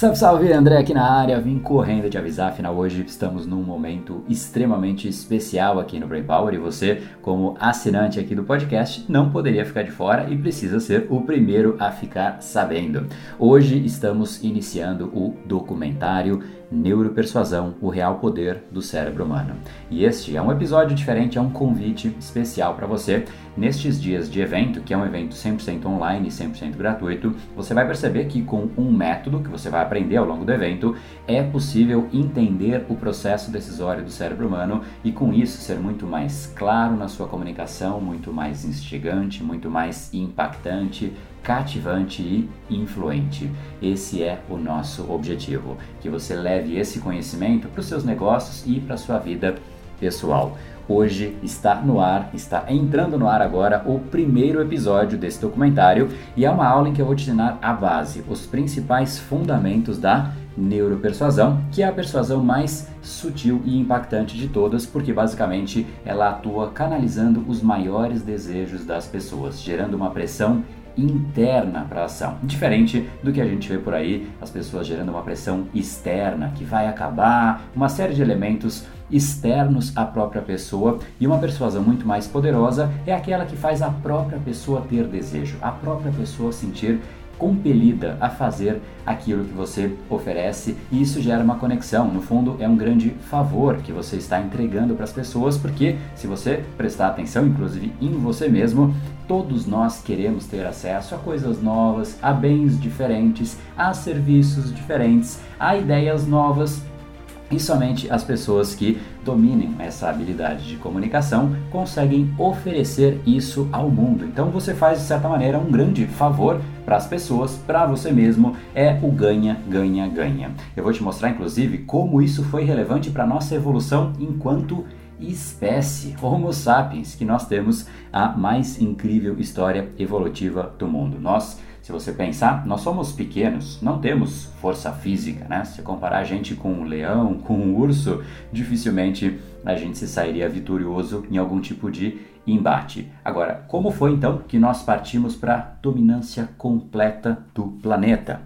Salve, salve, André aqui na área, vim correndo te avisar, afinal hoje estamos num momento extremamente especial aqui no Brain Power e você, como assinante aqui do podcast, não poderia ficar de fora e precisa ser o primeiro a ficar sabendo. Hoje estamos iniciando o documentário Neuropersuasão, o real poder do cérebro humano. E este é um episódio diferente, é um convite especial para você. Nestes dias de evento, que é um evento 100% online e 100% gratuito, você vai perceber que com um método que você vai aprender ao longo do evento, é possível entender o processo decisório do cérebro humano e com isso ser muito mais claro na sua comunicação, muito mais instigante, muito mais impactante, cativante e influente. Esse é o nosso objetivo, que você leve esse conhecimento para os seus negócios e para a sua vida pessoal. Hoje está no ar, está entrando no ar agora o primeiro episódio desse documentário e é uma aula em que eu vou te ensinar a base, os principais fundamentos da neuropersuasão, que é a persuasão mais sutil e impactante de todas, porque basicamente ela atua canalizando os maiores desejos das pessoas, gerando uma pressão interna para a ação. Diferente do que a gente vê por aí, as pessoas gerando uma pressão externa que vai acabar, uma série de elementos externos à própria pessoa e uma persuasão muito mais poderosa é aquela que faz a própria pessoa ter desejo, a própria pessoa sentir compelida a fazer aquilo que você oferece e isso gera uma conexão. No fundo, é um grande favor que você está entregando para as pessoas, porque se você prestar atenção, inclusive em você mesmo, todos nós queremos ter acesso a coisas novas, a bens diferentes, a serviços diferentes, a ideias novas e somente as pessoas que dominem essa habilidade de comunicação conseguem oferecer isso ao mundo. Então você faz de certa maneira um grande favor para as pessoas, para você mesmo, é o ganha, ganha, ganha. Eu vou te mostrar inclusive como isso foi relevante para nossa evolução enquanto espécie Homo sapiens, que nós temos a mais incrível história evolutiva do mundo. Nós se você pensar, nós somos pequenos, não temos força física, né? Se comparar a gente com um leão, com um urso, dificilmente a gente se sairia vitorioso em algum tipo de embate. Agora, como foi então que nós partimos para a dominância completa do planeta?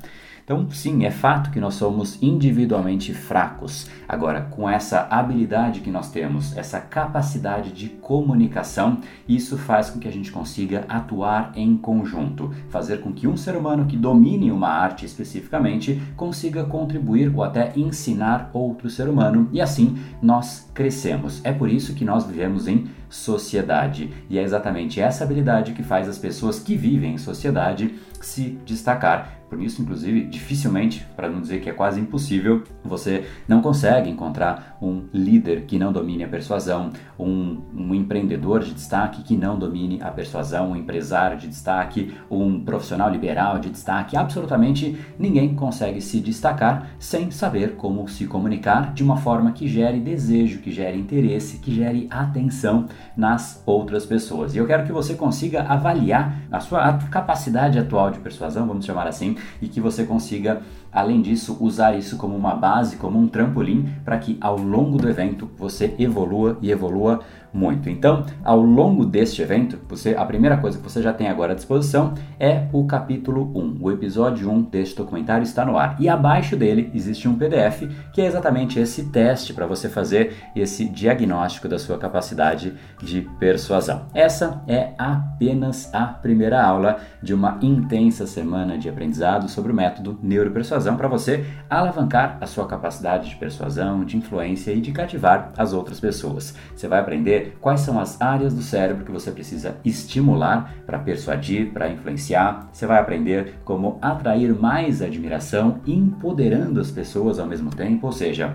Então, sim, é fato que nós somos individualmente fracos. Agora, com essa habilidade que nós temos, essa capacidade de comunicação, isso faz com que a gente consiga atuar em conjunto, fazer com que um ser humano que domine uma arte especificamente consiga contribuir ou até ensinar outro ser humano e assim nós crescemos. É por isso que nós vivemos em sociedade e é exatamente essa habilidade que faz as pessoas que vivem em sociedade se destacar por isso, inclusive, dificilmente, para não dizer que é quase impossível, você não consegue encontrar um líder que não domine a persuasão, um, um empreendedor de destaque que não domine a persuasão, um empresário de destaque, um profissional liberal de destaque. Absolutamente ninguém consegue se destacar sem saber como se comunicar de uma forma que gere desejo, que gere interesse, que gere atenção nas outras pessoas. E eu quero que você consiga avaliar a sua capacidade atual de persuasão, vamos chamar assim, e que você consiga, além disso, usar isso como uma base, como um trampolim, para que ao longo do evento você evolua e evolua muito. Então, ao longo deste evento, você, a primeira coisa que você já tem agora à disposição é o capítulo 1. O episódio 1 deste documentário está no ar. E abaixo dele existe um PDF que é exatamente esse teste para você fazer esse diagnóstico da sua capacidade de persuasão. Essa é apenas a primeira aula de uma intensa semana de aprendizado sobre o método neuropersuasão para você alavancar a sua capacidade de persuasão, de influência e de cativar as outras pessoas. Você vai aprender quais são as áreas do cérebro que você precisa estimular para persuadir, para influenciar. Você vai aprender como atrair mais admiração, empoderando as pessoas ao mesmo tempo, ou seja,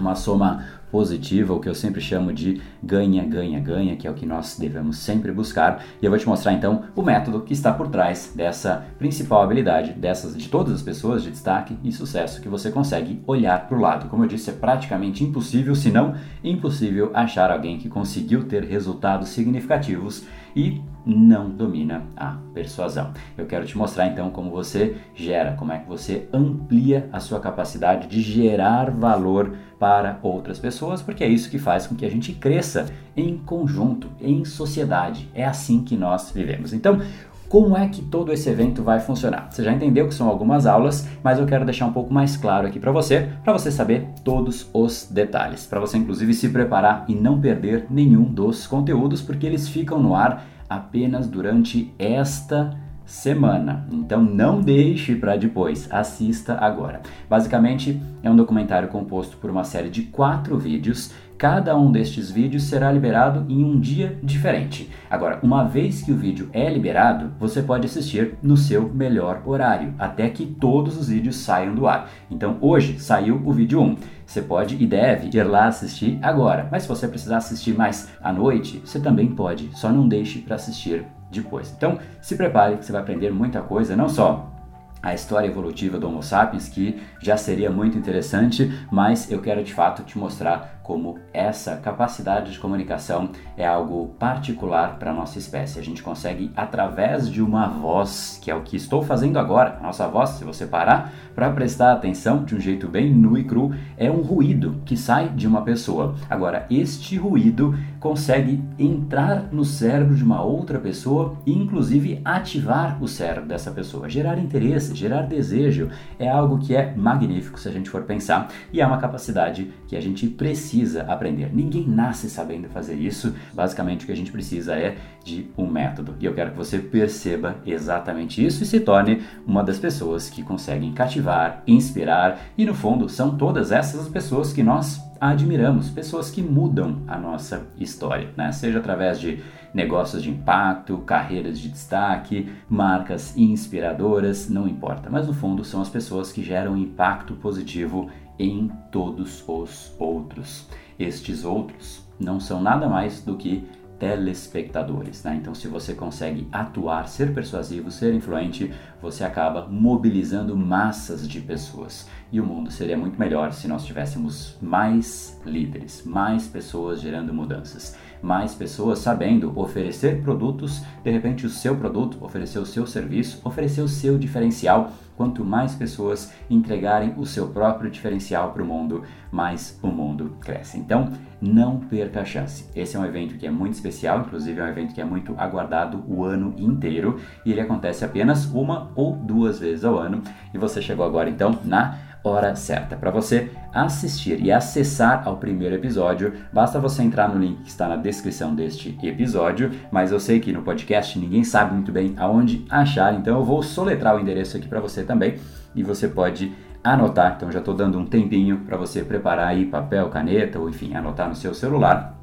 uma soma positiva, o que eu sempre chamo de ganha, ganha, ganha, que é o que nós devemos sempre buscar. E eu vou te mostrar então o método que está por trás dessa principal habilidade dessas de todas as pessoas de destaque e sucesso que você consegue olhar para o lado. Como eu disse, é praticamente impossível, se não impossível, achar alguém que conseguiu ter resultados significativos e não domina a persuasão. Eu quero te mostrar então como você gera, como é que você amplia a sua capacidade de gerar valor para outras pessoas, porque é isso que faz com que a gente cresça em conjunto, em sociedade. É assim que nós vivemos. Então, como é que todo esse evento vai funcionar. Você já entendeu que são algumas aulas, mas eu quero deixar um pouco mais claro aqui para você, para você saber todos os detalhes, para você inclusive se preparar e não perder nenhum dos conteúdos, porque eles ficam no ar apenas durante esta semana. Então não deixe para depois, assista agora. Basicamente é um documentário composto por uma série de quatro vídeos. Cada um destes vídeos será liberado em um dia diferente. Agora, uma vez que o vídeo é liberado, você pode assistir no seu melhor horário, até que todos os vídeos saiam do ar. Então, hoje saiu o vídeo 1. Você pode e deve ir lá assistir agora, mas se você precisar assistir mais à noite, você também pode. Só não deixe para assistir Então, se prepare que você vai aprender muita coisa, não só a história evolutiva do Homo sapiens, que já seria muito interessante, mas eu quero de fato te mostrar como essa capacidade de comunicação é algo particular para a nossa espécie. A gente consegue, através de uma voz, que é o que estou fazendo agora, a nossa voz, se você parar para prestar atenção de um jeito bem nu e cru, é um ruído que sai de uma pessoa. Agora, este ruído consegue entrar no cérebro de uma outra pessoa e, inclusive, ativar o cérebro dessa pessoa, gerar interesse, gerar desejo. É algo que é magnífico se a gente for pensar e é uma capacidade que a gente precisa precisa aprender. Ninguém nasce sabendo fazer isso. Basicamente, o que a gente precisa é de um método. E eu quero que você perceba exatamente isso e se torne uma das pessoas que conseguem cativar, inspirar e, no fundo, são todas essas pessoas que nós admiramos, pessoas que mudam a nossa história, né? seja através de negócios de impacto, carreiras de destaque, marcas inspiradoras, não importa, mas no fundo são as pessoas que geram impacto positivo em todos os outros. Estes outros não são nada mais do que telespectadores. Né? Então, se você consegue atuar, ser persuasivo, ser influente, você acaba mobilizando massas de pessoas. E o mundo seria muito melhor se nós tivéssemos mais líderes, mais pessoas gerando mudanças, mais pessoas sabendo oferecer produtos, de repente o seu produto, oferecer o seu serviço, oferecer o seu diferencial quanto mais pessoas entregarem o seu próprio diferencial para o mundo, mais o mundo cresce. Então, não perca a chance. Esse é um evento que é muito especial, inclusive é um evento que é muito aguardado o ano inteiro e ele acontece apenas uma ou duas vezes ao ano. E você chegou agora então na hora certa. Para você assistir e acessar ao primeiro episódio, basta você entrar no link que está na descrição deste episódio, mas eu sei que no podcast ninguém sabe muito bem aonde achar, então eu vou soletrar o endereço aqui para você também e você pode anotar. Então já estou dando um tempinho para você preparar aí papel, caneta ou enfim, anotar no seu celular.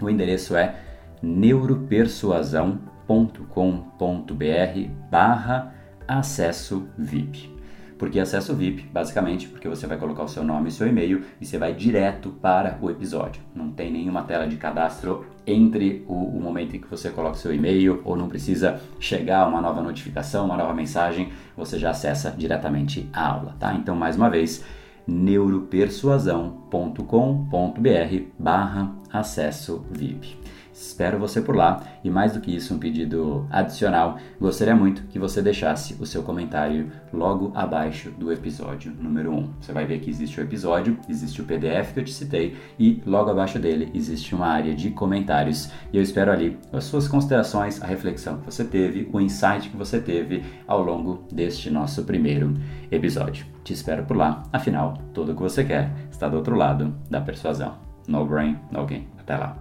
O endereço é neuropersuasão.com.br barra acesso VIP. Por que acesso VIP? Basicamente porque você vai colocar o seu nome e seu e-mail e você vai direto para o episódio. Não tem nenhuma tela de cadastro entre o, o momento em que você coloca o seu e-mail ou não precisa chegar uma nova notificação, uma nova mensagem, você já acessa diretamente a aula, tá? Então, mais uma vez, neuropersuasão.com.br barra acesso VIP. Espero você por lá e mais do que isso, um pedido adicional, gostaria muito que você deixasse o seu comentário logo abaixo do episódio número 1. Você vai ver que existe o episódio, existe o PDF que eu te citei e logo abaixo dele existe uma área de comentários e eu espero ali as suas considerações, a reflexão que você teve, o insight que você teve ao longo deste nosso primeiro episódio. Te espero por lá, afinal, tudo o que você quer está do outro lado da persuasão. No brain, no gain. Até lá.